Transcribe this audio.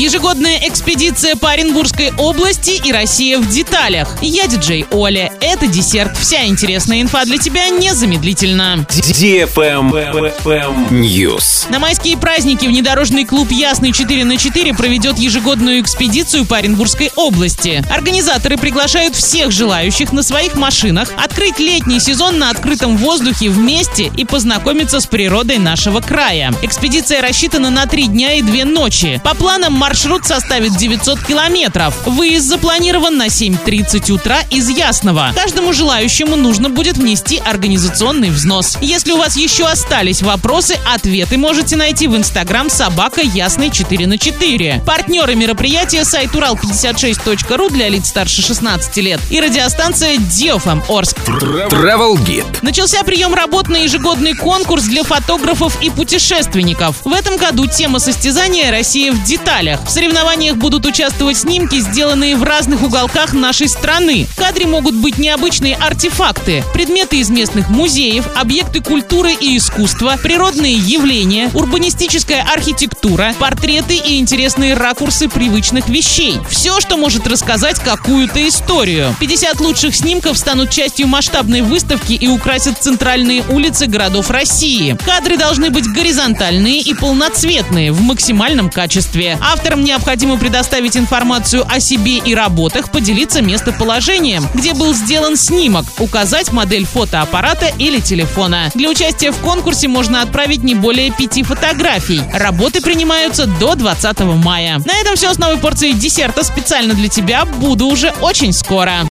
Ежегодная экспедиция по Оренбургской области и Россия в деталях. Я диджей Оля. Это десерт. Вся интересная инфа для тебя незамедлительно. News. На майские праздники внедорожный клуб «Ясный 4 на 4 проведет ежегодную экспедицию по Оренбургской области. Организаторы приглашают всех желающих на своих машинах открыть летний сезон на открытом воздухе вместе и познакомиться с природой нашего края. Экспедиция рассчитана на три дня и две ночи. По планам маршрут составит 900 километров. Выезд запланирован на 7.30 утра из Ясного. Каждому желающему нужно будет внести организационный взнос. Если у вас еще остались вопросы, ответы можете найти в инстаграм собака ясный 4 на 4. Партнеры мероприятия сайт урал56.ру для лиц старше 16 лет и радиостанция Диофам Орск. Travel Guide. Начался прием работ на ежегодный конкурс для фотографов и путешественников. В этом году тема состязания «Россия в деталях». В соревнованиях будут участвовать снимки, сделанные в разных уголках нашей страны. В кадре могут быть необычные артефакты, предметы из местных музеев, объекты культуры и искусства, природные явления, урбанистическая архитектура, портреты и интересные ракурсы привычных вещей. Все, что может рассказать какую-то историю. 50 лучших снимков станут частью масштабной выставки и украсят центральные улицы городов России. Кадры должны быть горизонтальные и полноцветные в максимальном качестве. Авторам необходимо предоставить информацию о себе и работах, поделиться местоположением, где был сделан снимок, указать модель фотоаппарата или телефона. Для участия в конкурсе можно отправить не более пяти фотографий. Работы принимаются до 20 мая. На этом все с новой порцией десерта специально для тебя. Буду уже очень скоро.